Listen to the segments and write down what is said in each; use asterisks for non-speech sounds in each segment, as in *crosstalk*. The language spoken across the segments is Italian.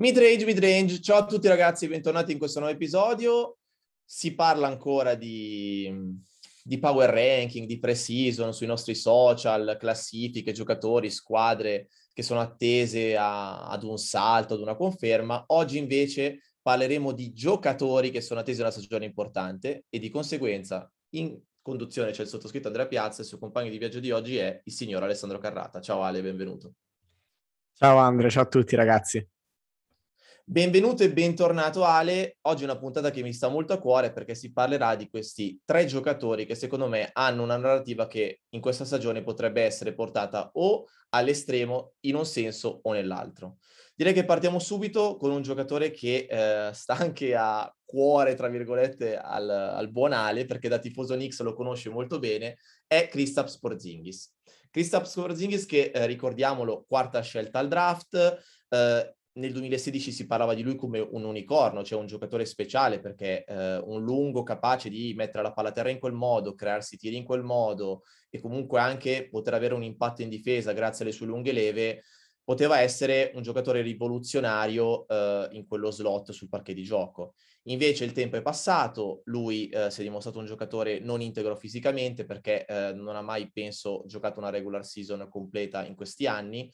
Midrange, midrange, ciao a tutti ragazzi, bentornati in questo nuovo episodio. Si parla ancora di, di power ranking, di pre-season sui nostri social, classifiche, giocatori, squadre che sono attese a, ad un salto, ad una conferma. Oggi invece parleremo di giocatori che sono attesi a una stagione importante e di conseguenza in conduzione c'è il sottoscritto Andrea Piazza e il suo compagno di viaggio di oggi è il signor Alessandro Carrata. Ciao Ale, benvenuto. Ciao Andrea, ciao a tutti ragazzi. Benvenuto e bentornato Ale. Oggi è una puntata che mi sta molto a cuore perché si parlerà di questi tre giocatori che secondo me hanno una narrativa che in questa stagione potrebbe essere portata o all'estremo in un senso o nell'altro. Direi che partiamo subito con un giocatore che eh, sta anche a cuore, tra virgolette, al, al buon Ale, perché da tifoso Nix lo conosce molto bene, è Kristaps Porzingis. Kristaps Porzingis che, eh, ricordiamolo, quarta scelta al draft, eh, nel 2016 si parlava di lui come un unicorno, cioè un giocatore speciale perché eh, un lungo capace di mettere la palla a terra in quel modo, crearsi tiri in quel modo e comunque anche poter avere un impatto in difesa grazie alle sue lunghe leve, poteva essere un giocatore rivoluzionario eh, in quello slot sul parquet di gioco. Invece il tempo è passato, lui eh, si è dimostrato un giocatore non integro fisicamente perché eh, non ha mai, penso, giocato una regular season completa in questi anni,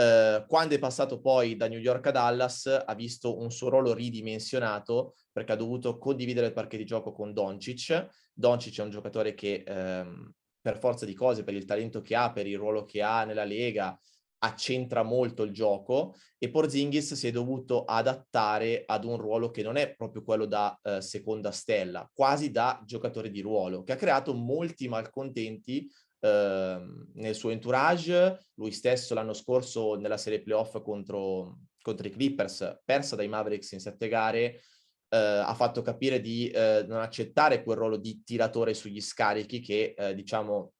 Uh, quando è passato poi da New York a Dallas ha visto un suo ruolo ridimensionato perché ha dovuto condividere il parquet di gioco con Doncic. Doncic è un giocatore che um, per forza di cose, per il talento che ha, per il ruolo che ha nella Lega, accentra molto il gioco e Porzingis si è dovuto adattare ad un ruolo che non è proprio quello da uh, seconda stella, quasi da giocatore di ruolo, che ha creato molti malcontenti Ehm, nel suo entourage. Lui stesso l'anno scorso nella serie playoff contro, contro i Clippers, persa dai Mavericks in sette gare, eh, ha fatto capire di eh, non accettare quel ruolo di tiratore sugli scarichi che, eh, diciamo,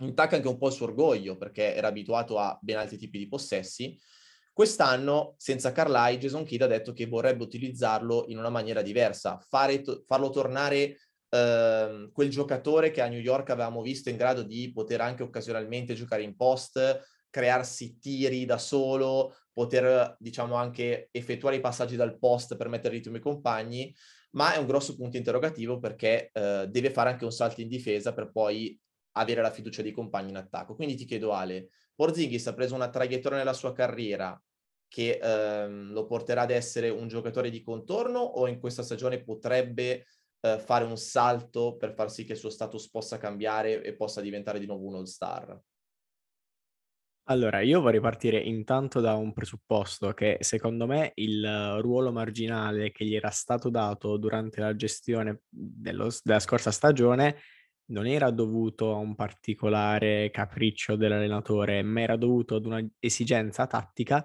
intacca anche un po' il suo orgoglio perché era abituato a ben altri tipi di possessi. Quest'anno, senza Carlisle, Jason Kidd ha detto che vorrebbe utilizzarlo in una maniera diversa, fare, farlo tornare Ehm, quel giocatore che a New York avevamo visto in grado di poter anche occasionalmente giocare in post, crearsi tiri da solo, poter diciamo anche effettuare i passaggi dal post per mettere ritmo ai compagni, ma è un grosso punto interrogativo perché uh, deve fare anche un salto in difesa per poi avere la fiducia dei compagni in attacco. Quindi ti chiedo Ale, Porzingis ha preso una traiettoria nella sua carriera che uh, lo porterà ad essere un giocatore di contorno o in questa stagione potrebbe eh, fare un salto per far sì che il suo status possa cambiare e possa diventare di nuovo un all-star? Allora, io vorrei partire intanto da un presupposto che secondo me il ruolo marginale che gli era stato dato durante la gestione dello, della scorsa stagione non era dovuto a un particolare capriccio dell'allenatore, ma era dovuto ad un'esigenza tattica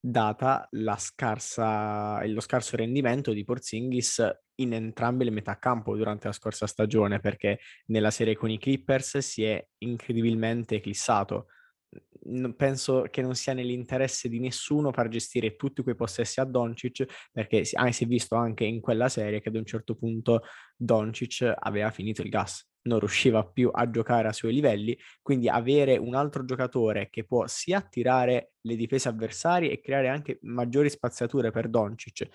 data scarsa, lo scarso rendimento di Porzingis in entrambe le metà campo durante la scorsa stagione, perché nella serie con i Clippers si è incredibilmente eclissato. Penso che non sia nell'interesse di nessuno far gestire tutti quei possessi a Doncic, perché si è visto anche in quella serie che ad un certo punto Doncic aveva finito il gas non riusciva più a giocare a suoi livelli, quindi avere un altro giocatore che può sia attirare le difese avversarie e creare anche maggiori spaziature per Doncic,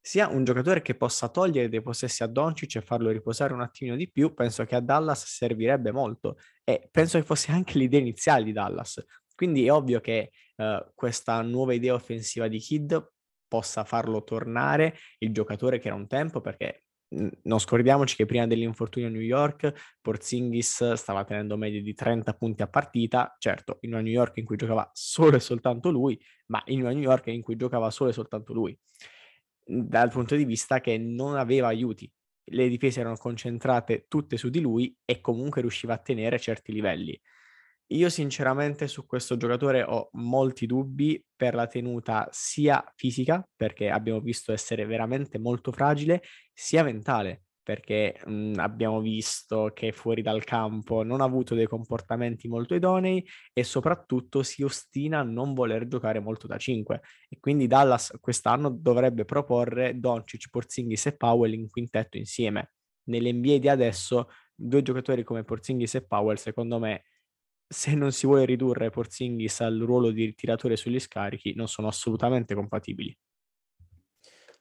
sia un giocatore che possa togliere dei possessi a Doncic e farlo riposare un attimino di più, penso che a Dallas servirebbe molto e penso che fosse anche l'idea iniziale di Dallas. Quindi è ovvio che uh, questa nuova idea offensiva di Kid possa farlo tornare il giocatore che era un tempo, perché non scordiamoci che prima dell'infortunio a New York Porzingis stava tenendo medie di 30 punti a partita, certo in una New York in cui giocava solo e soltanto lui, ma in una New York in cui giocava solo e soltanto lui, dal punto di vista che non aveva aiuti, le difese erano concentrate tutte su di lui e comunque riusciva a tenere certi livelli. Io sinceramente su questo giocatore ho molti dubbi per la tenuta sia fisica, perché abbiamo visto essere veramente molto fragile, sia mentale, perché mh, mhmm, abbiamo visto che fuori dal campo non ha avuto dei comportamenti molto idonei e soprattutto si ostina a non voler giocare molto da 5 e quindi Dallas quest'anno dovrebbe proporre Doncic, Porzingis e Powell in quintetto insieme. Nell'NBA di adesso due giocatori come Porzingis e Powell secondo me se non si vuole ridurre Porzingis al ruolo di tiratore sugli scarichi, non sono assolutamente compatibili.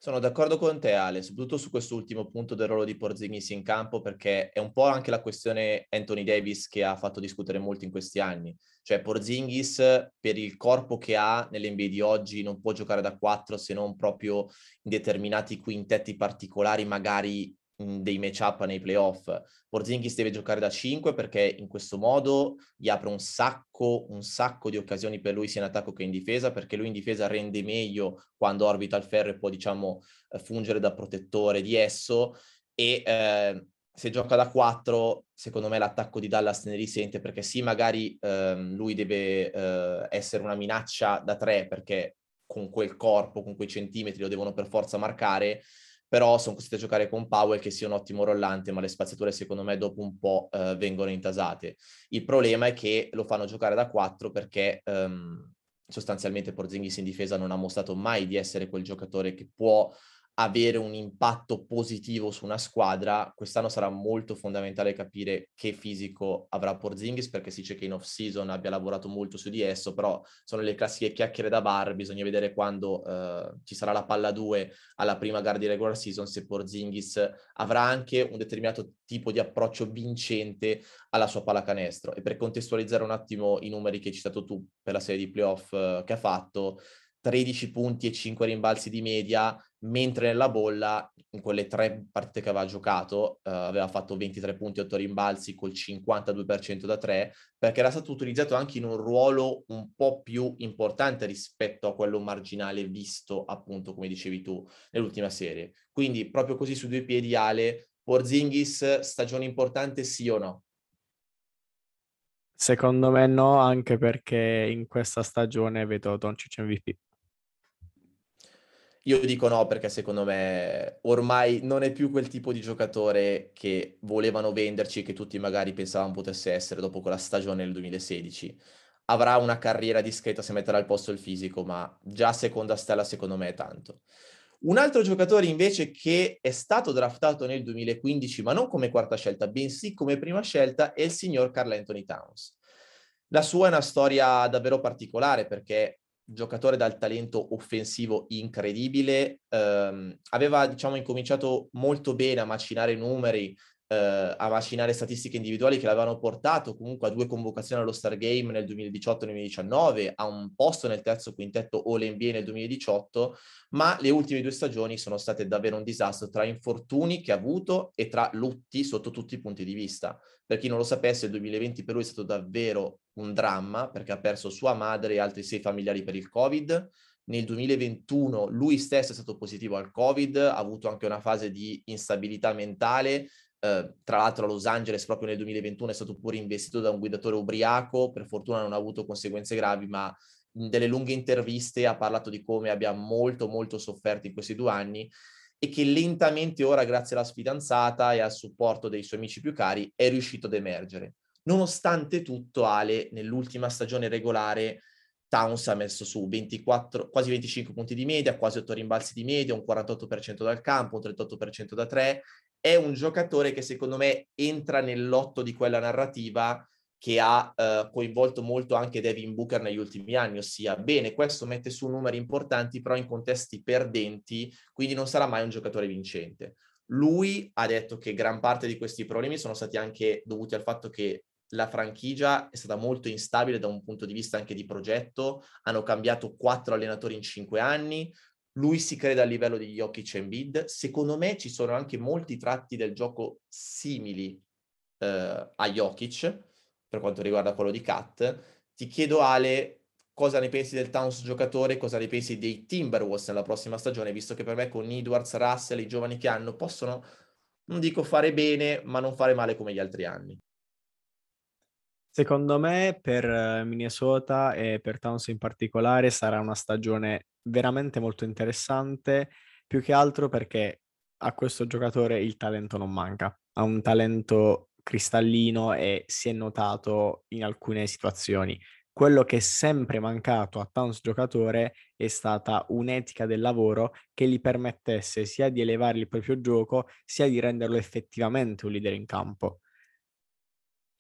Sono d'accordo con te Ale, soprattutto su quest'ultimo punto del ruolo di Porzingis in campo perché è un po' anche la questione Anthony Davis che ha fatto discutere molto in questi anni. Cioè Porzingis per il corpo che ha nell'NBA di oggi non può giocare da 4 se non proprio in determinati quintetti particolari, magari dei matchup nei playoff. Porzingis deve giocare da 5 perché in questo modo gli apre un sacco, un sacco di occasioni per lui sia in attacco che in difesa, perché lui in difesa rende meglio quando orbita il ferro e può, diciamo, eh, fungere da protettore di esso e eh, se gioca da 4, secondo me l'attacco di Dallas ne risente perché sì, magari eh, lui deve eh, essere una minaccia da 3 perché con quel corpo, con quei centimetri lo devono per forza marcare, però sono costretti a giocare con Powell che sia un ottimo rollante, ma le spaziature secondo me dopo un po' eh, vengono intasate. Il problema è che lo fanno giocare da 4 perché ehm, sostanzialmente Porzingis in difesa non ha mostrato mai di essere quel giocatore che può avere un impatto positivo su una squadra, quest'anno sarà molto fondamentale capire che fisico avrà Porzingis perché si dice che in off season abbia lavorato molto su di esso, però sono le classiche chiacchiere da bar, bisogna vedere quando eh, ci sarà la palla 2 alla prima gara di regular season se Porzingis avrà anche un determinato tipo di approccio vincente alla sua pallacanestro. E per contestualizzare un attimo i numeri che hai citato tu per la serie di playoff eh, che ha fatto 13 punti e 5 rimbalzi di media, mentre nella bolla, in quelle tre partite che aveva giocato, eh, aveva fatto 23 punti e 8 rimbalzi col 52% da 3, perché era stato utilizzato anche in un ruolo un po' più importante rispetto a quello marginale visto, appunto, come dicevi tu, nell'ultima serie. Quindi, proprio così su due piedi, Ale, Porzingis, stagione importante sì o no? Secondo me no, anche perché in questa stagione vedo Doncic MVP. Io dico no perché secondo me ormai non è più quel tipo di giocatore che volevano venderci, che tutti magari pensavano potesse essere dopo quella stagione del 2016. Avrà una carriera discreta se metterà al posto il fisico, ma già seconda stella secondo me è tanto. Un altro giocatore invece che è stato draftato nel 2015, ma non come quarta scelta, bensì come prima scelta, è il signor Carl Anthony Towns. La sua è una storia davvero particolare perché giocatore dal talento offensivo incredibile, ehm, aveva diciamo incominciato molto bene a macinare numeri, eh, a macinare statistiche individuali che l'avevano portato comunque a due convocazioni allo Star Game nel 2018-2019, a un posto nel terzo quintetto All-NBA nel 2018, ma le ultime due stagioni sono state davvero un disastro tra infortuni che ha avuto e tra lutti sotto tutti i punti di vista. Per chi non lo sapesse, il 2020 per lui è stato davvero un dramma perché ha perso sua madre e altri sei familiari per il Covid. Nel 2021 lui stesso è stato positivo al Covid, ha avuto anche una fase di instabilità mentale, Uh, tra l'altro a Los Angeles proprio nel 2021 è stato pure investito da un guidatore ubriaco, per fortuna non ha avuto conseguenze gravi, ma in delle lunghe interviste ha parlato di come abbia molto molto sofferto in questi due anni e che lentamente ora grazie alla fidanzata e al supporto dei suoi amici più cari è riuscito ad emergere. Nonostante tutto Ale nell'ultima stagione regolare Towns ha messo su 24, quasi 25 punti di media, quasi 8 rimbalzi di media, un 48% dal campo, un 38% da 3 è un giocatore che secondo me entra nell'otto di quella narrativa che ha eh, coinvolto molto anche Devin Booker negli ultimi anni, ossia bene, questo mette su numeri importanti però in contesti perdenti, quindi non sarà mai un giocatore vincente. Lui ha detto che gran parte di questi problemi sono stati anche dovuti al fatto che la franchigia è stata molto instabile da un punto di vista anche di progetto, hanno cambiato quattro allenatori in cinque anni, lui si crede a livello di Jokic e Embiid. Secondo me ci sono anche molti tratti del gioco simili eh, a Jokic, per quanto riguarda quello di Kat. Ti chiedo Ale, cosa ne pensi del Towns giocatore, cosa ne pensi dei Timberwolves nella prossima stagione, visto che per me con Edwards, Russell, i giovani che hanno, possono, non dico fare bene, ma non fare male come gli altri anni. Secondo me per eh, Minnesota e per Towns in particolare sarà una stagione veramente molto interessante, più che altro perché a questo giocatore il talento non manca, ha un talento cristallino e si è notato in alcune situazioni. Quello che è sempre mancato a Towns giocatore è stata un'etica del lavoro che gli permettesse sia di elevare il proprio gioco, sia di renderlo effettivamente un leader in campo.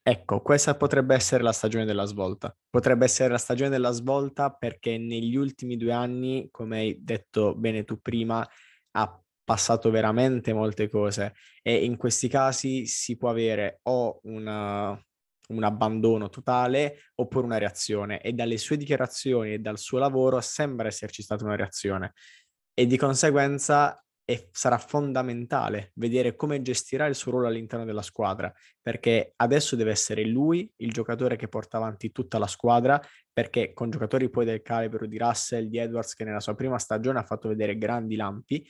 Ecco, questa potrebbe essere la stagione della svolta. Potrebbe essere la stagione della svolta perché negli ultimi due anni, come hai detto bene tu prima, ha passato veramente molte cose e in questi casi si può avere o una, un abbandono totale oppure una reazione e dalle sue dichiarazioni e dal suo lavoro sembra esserci stata una reazione e di conseguenza è, sarà fondamentale vedere come gestirà il suo ruolo all'interno della squadra perché adesso deve essere lui il giocatore che porta avanti tutta la squadra perché con giocatori poi del calibro di Russell, di Edwards che nella sua prima stagione ha fatto vedere grandi lampi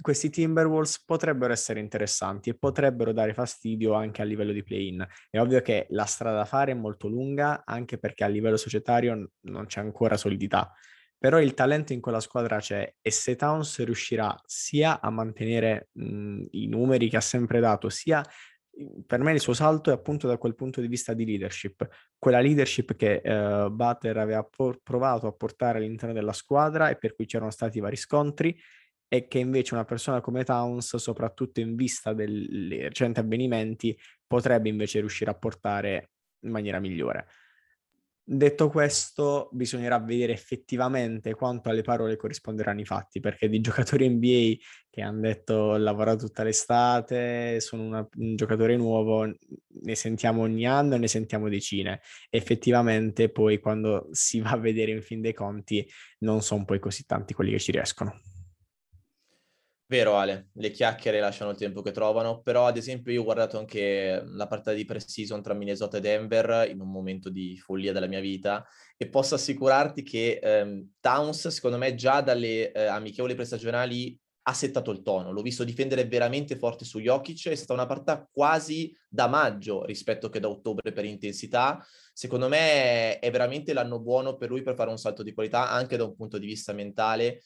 questi Timberwolves potrebbero essere interessanti e potrebbero dare fastidio anche a livello di play-in. È ovvio che la strada da fare è molto lunga, anche perché a livello societario non c'è ancora solidità. Però il talento in quella squadra c'è e se Towns riuscirà sia a mantenere mh, i numeri che ha sempre dato, sia per me il suo salto è appunto da quel punto di vista di leadership, quella leadership che uh, Butler aveva por- provato a portare all'interno della squadra e per cui c'erano stati vari scontri e che invece una persona come Towns, soprattutto in vista dei recenti avvenimenti, potrebbe invece riuscire a portare in maniera migliore. Detto questo, bisognerà vedere effettivamente quanto alle parole corrisponderanno i fatti, perché di giocatori NBA che hanno detto ho lavorato tutta l'estate, sono una, un giocatore nuovo, ne sentiamo ogni anno e ne sentiamo decine. Effettivamente poi quando si va a vedere in fin dei conti non sono poi così tanti quelli che ci riescono. Vero Ale, le chiacchiere lasciano il tempo che trovano, però ad esempio io ho guardato anche la partita di pre-season tra Minnesota e Denver in un momento di follia della mia vita e posso assicurarti che ehm, Towns secondo me già dalle eh, amichevoli prestagionali ha settato il tono, l'ho visto difendere veramente forte su Jokic, è stata una partita quasi da maggio rispetto che da ottobre per intensità, secondo me è veramente l'anno buono per lui per fare un salto di qualità anche da un punto di vista mentale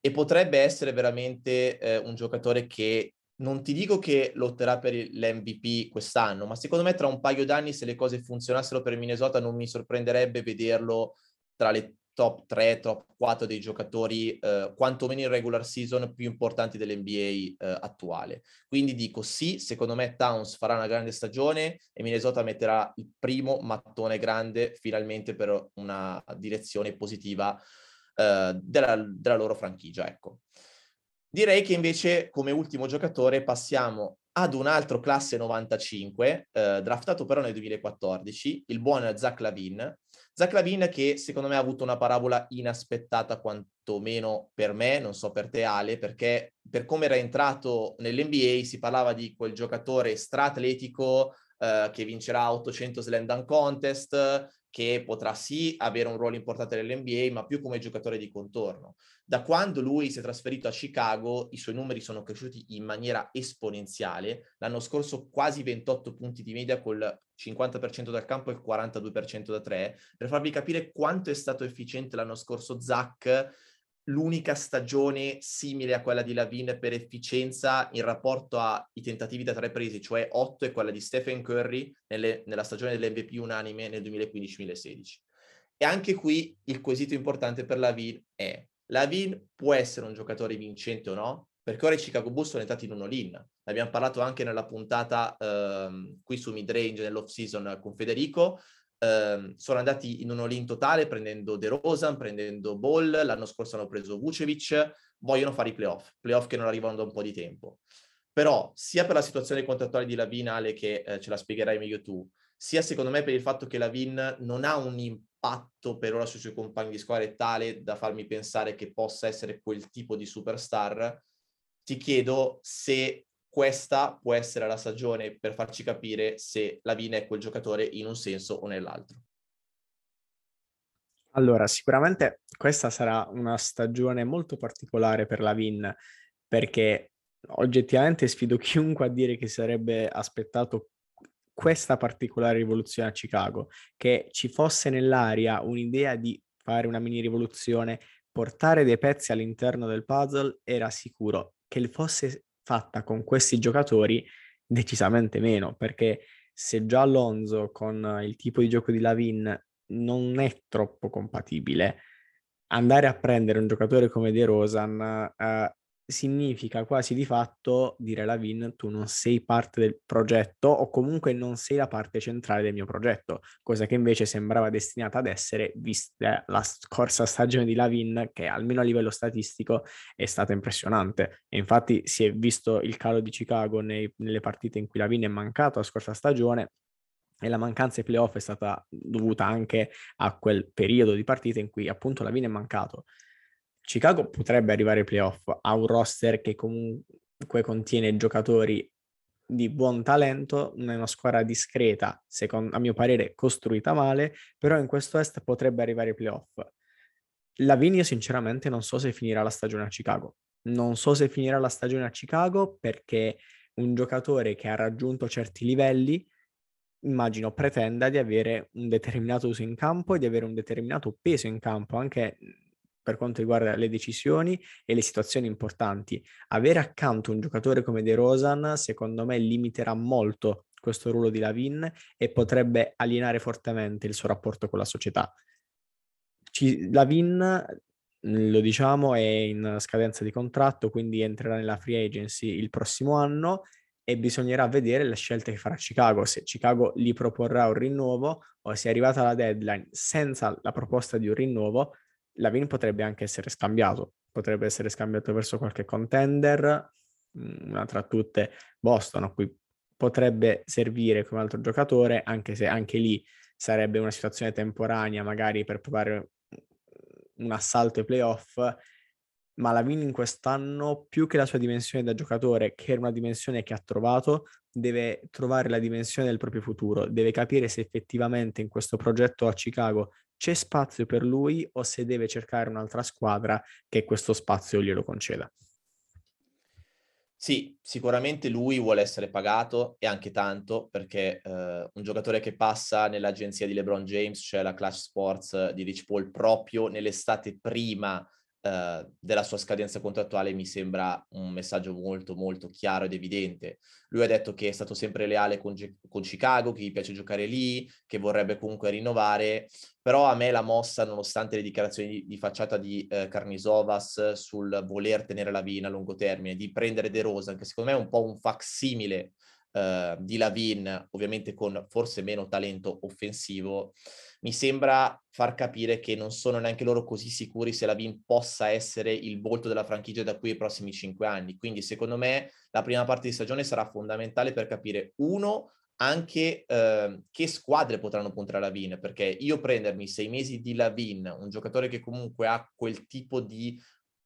e potrebbe essere veramente eh, un giocatore che non ti dico che lotterà per l'MVP quest'anno, ma secondo me tra un paio d'anni se le cose funzionassero per Minnesota non mi sorprenderebbe vederlo tra le top 3, top 4 dei giocatori, eh, quantomeno in regular season, più importanti dell'NBA eh, attuale. Quindi dico sì, secondo me Towns farà una grande stagione e Minnesota metterà il primo mattone grande finalmente per una direzione positiva eh, della, della loro franchigia. Ecco. Direi che invece come ultimo giocatore passiamo ad un altro classe 95, eh, draftato però nel 2014, il buon Zach Lavin. Zach Lavin che secondo me ha avuto una parabola inaspettata quantomeno per me, non so per te Ale, perché per come era entrato nell'NBA si parlava di quel giocatore stra-atletico eh, che vincerà 800 slam dunk contest, che potrà sì avere un ruolo importante nell'NBA, ma più come giocatore di contorno. Da quando lui si è trasferito a Chicago, i suoi numeri sono cresciuti in maniera esponenziale. L'anno scorso quasi 28 punti di media col 50% dal campo e il 42% da tre. Per farvi capire quanto è stato efficiente l'anno scorso Zach l'unica stagione simile a quella di Lavin per efficienza in rapporto ai tentativi da tre presi, cioè 8 è quella di Stephen Curry nelle, nella stagione dell'MVP unanime nel 2015-2016. E anche qui il quesito importante per Lavin è Lavin può essere un giocatore vincente o no? Perché ora i Chicago Bulls sono entrati in un all-in. Abbiamo parlato anche nella puntata ehm, qui su Midrange nell'off season con Federico eh, sono andati in un all-in totale prendendo De Rosan, prendendo Ball, l'anno scorso hanno preso Vucevic, vogliono fare i playoff, playoff che non arrivano da un po' di tempo. Però sia per la situazione contrattuale di Lavin, Ale, che eh, ce la spiegherai meglio tu, sia secondo me per il fatto che Lavin non ha un impatto per ora sui suoi compagni di squadra tale da farmi pensare che possa essere quel tipo di superstar, ti chiedo se questa può essere la stagione per farci capire se Lavin è quel giocatore in un senso o nell'altro. Allora, sicuramente questa sarà una stagione molto particolare per Lavin perché oggettivamente sfido *laughs* chiunque a dire che sarebbe aspettato questa particolare rivoluzione a Chicago, che ci fosse nell'aria un'idea di fare una mini rivoluzione, portare dei pezzi all'interno del puzzle, era sicuro che fosse fatta con questi giocatori decisamente meno, perché se già Alonso con il tipo di gioco di Lavin non è troppo compatibile, andare a prendere un giocatore come De Rosan uh, significa quasi di fatto dire alla Vin tu non sei parte del progetto o comunque non sei la parte centrale del mio progetto, cosa che invece sembrava destinata ad essere vista la scorsa stagione di Lavin che almeno a livello statistico è stata impressionante. E infatti si è visto il calo di Chicago nei, nelle partite in cui Lavin è mancato la scorsa stagione e la mancanza ai playoff è stata dovuta anche a quel periodo di partite in cui appunto Lavin è mancato Chicago potrebbe arrivare ai playoff, ha un roster che comunque contiene giocatori di buon talento, è una squadra discreta, secondo, a mio parere costruita male, però in questo est potrebbe arrivare ai playoff. Lavinia sinceramente non so se finirà la stagione a Chicago. Non so se finirà la stagione a Chicago perché un giocatore che ha raggiunto certi livelli immagino pretenda di avere un determinato uso in campo e di avere un determinato peso in campo, anche per quanto riguarda le decisioni e le situazioni importanti. Avere accanto un giocatore come De Rosan, secondo me, limiterà molto questo ruolo di Lavin e potrebbe alienare fortemente il suo rapporto con la società. Ci, Lavin, lo diciamo, è in scadenza di contratto, quindi entrerà nella free agency il prossimo anno e bisognerà vedere le scelte che farà Chicago, se Chicago gli proporrà un rinnovo o se è arrivata la deadline senza la proposta di un rinnovo, Lavin potrebbe anche essere scambiato, potrebbe essere scambiato verso qualche contender, mm, una tra tutte Boston, a cui potrebbe servire come altro giocatore, anche se anche lì sarebbe una situazione temporanea, magari per provare un assalto ai playoff, ma Lavin in quest'anno, più che la sua dimensione da giocatore, che era una dimensione che ha trovato, deve trovare la dimensione del proprio futuro, deve capire se effettivamente in questo progetto a Chicago c'è spazio per lui o se deve cercare un'altra squadra che questo spazio glielo conceda. Sì, sicuramente lui vuole essere pagato e anche tanto perché eh, un giocatore che passa nell'agenzia di LeBron James, cioè la Clash Sports di Rich Paul, proprio nell'estate prima eh, della sua scadenza contrattuale mi sembra un messaggio molto molto chiaro ed evidente. Lui ha detto che è stato sempre leale con, con Chicago, che gli piace giocare lì, che vorrebbe comunque rinnovare, però a me la mossa, nonostante le dichiarazioni di, di facciata di eh, Carnisovas sul voler tenere la Vina a lungo termine, di prendere De Rosa, che secondo me è un po' un facsimile Uh, di Lavin, ovviamente con forse meno talento offensivo, mi sembra far capire che non sono neanche loro così sicuri se Lavin possa essere il volto della franchigia da qui ai prossimi cinque anni. Quindi secondo me la prima parte di stagione sarà fondamentale per capire, uno, anche uh, che squadre potranno puntare a Lavin, perché io prendermi sei mesi di Lavin, un giocatore che comunque ha quel tipo di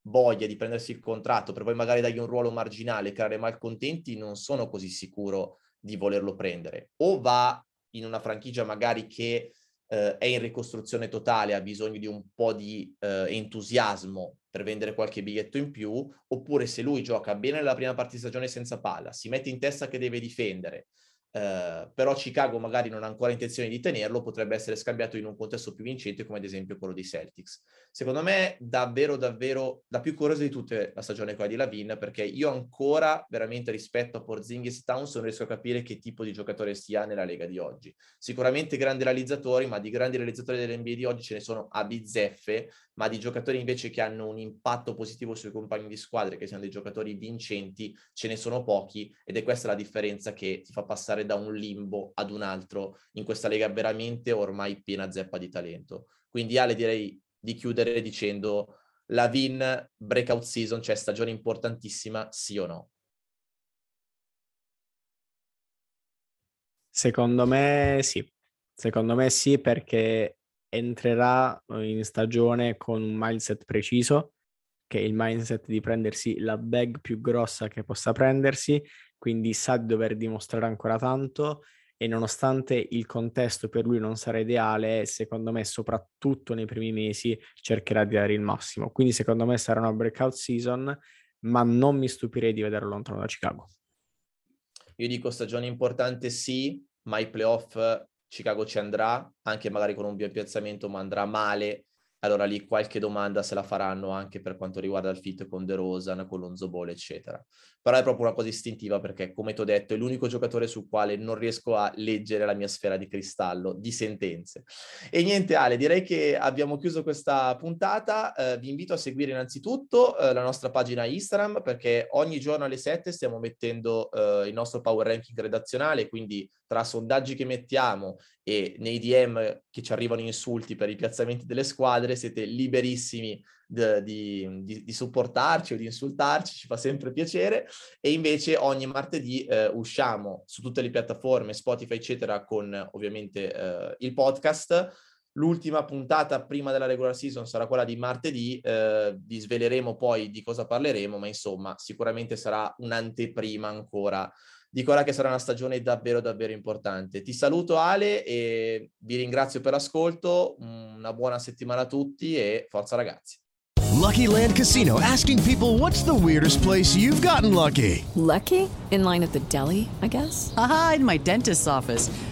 voglia di prendersi il contratto per poi magari dargli un ruolo marginale, creare malcontenti, non sono così sicuro di volerlo prendere. O va in una franchigia magari che eh, è in ricostruzione totale, ha bisogno di un po' di eh, entusiasmo per vendere qualche biglietto in più, oppure se lui gioca bene nella prima parte di stagione senza palla, si mette in testa che deve difendere, Uh, però Chicago magari non ha ancora intenzione di tenerlo, potrebbe essere scambiato in un contesto più vincente come ad esempio quello dei Celtics. Secondo me davvero davvero la più curiosa di tutte la stagione quella di Lavin perché io ancora veramente rispetto a Porzingis e Towns non riesco a capire che tipo di giocatore sia nella Lega di oggi. Sicuramente grandi realizzatori, ma di grandi realizzatori dell'NBA di oggi ce ne sono a bizzeffe, ma di giocatori invece che hanno un impatto positivo sui compagni di squadra, che siano dei giocatori vincenti, ce ne sono pochi ed è questa la differenza che ti fa passare da un limbo ad un altro in questa lega veramente ormai piena zeppa di talento. Quindi Ale direi di chiudere dicendo la Vin breakout season, cioè stagione importantissima, sì o no? Secondo me sì, secondo me sì perché entrerà in stagione con un mindset preciso, che è il mindset di prendersi la bag più grossa che possa prendersi, quindi sa di dover dimostrare ancora tanto e nonostante il contesto per lui non sarà ideale, secondo me soprattutto nei primi mesi cercherà di dare il massimo. Quindi secondo me sarà una breakout season, ma non mi stupirei di vederlo lontano da Chicago. Io dico stagione importante sì, ma i playoff Chicago ci andrà, anche magari con un buon piazzamento, ma andrà male allora lì qualche domanda se la faranno anche per quanto riguarda il fit con De Rosan, con Lonzo Ball, eccetera. Però è proprio una cosa istintiva perché, come ti ho detto, è l'unico giocatore sul quale non riesco a leggere la mia sfera di cristallo, di sentenze. E niente Ale, direi che abbiamo chiuso questa puntata. Eh, vi invito a seguire innanzitutto eh, la nostra pagina Instagram perché ogni giorno alle 7 stiamo mettendo eh, il nostro power ranking redazionale, quindi tra sondaggi che mettiamo e nei DM che ci arrivano insulti per i piazzamenti delle squadre, siete liberissimi di, di, di, supportarci o di insultarci, ci fa sempre piacere. E invece ogni martedì eh, usciamo su tutte le piattaforme, Spotify, eccetera, con ovviamente eh, il podcast. L'ultima puntata prima della regular season sarà quella di martedì, eh, vi sveleremo poi di cosa parleremo, ma insomma sicuramente sarà un'anteprima ancora di quella che sarà una stagione davvero davvero importante. Ti saluto Ale e vi ringrazio per l'ascolto, una buona settimana a tutti e forza ragazzi. Lucky Land Casino asking people what's the weirdest place you've gotten lucky? Lucky? In line at the deli, I guess. Ah, in my dentist's office.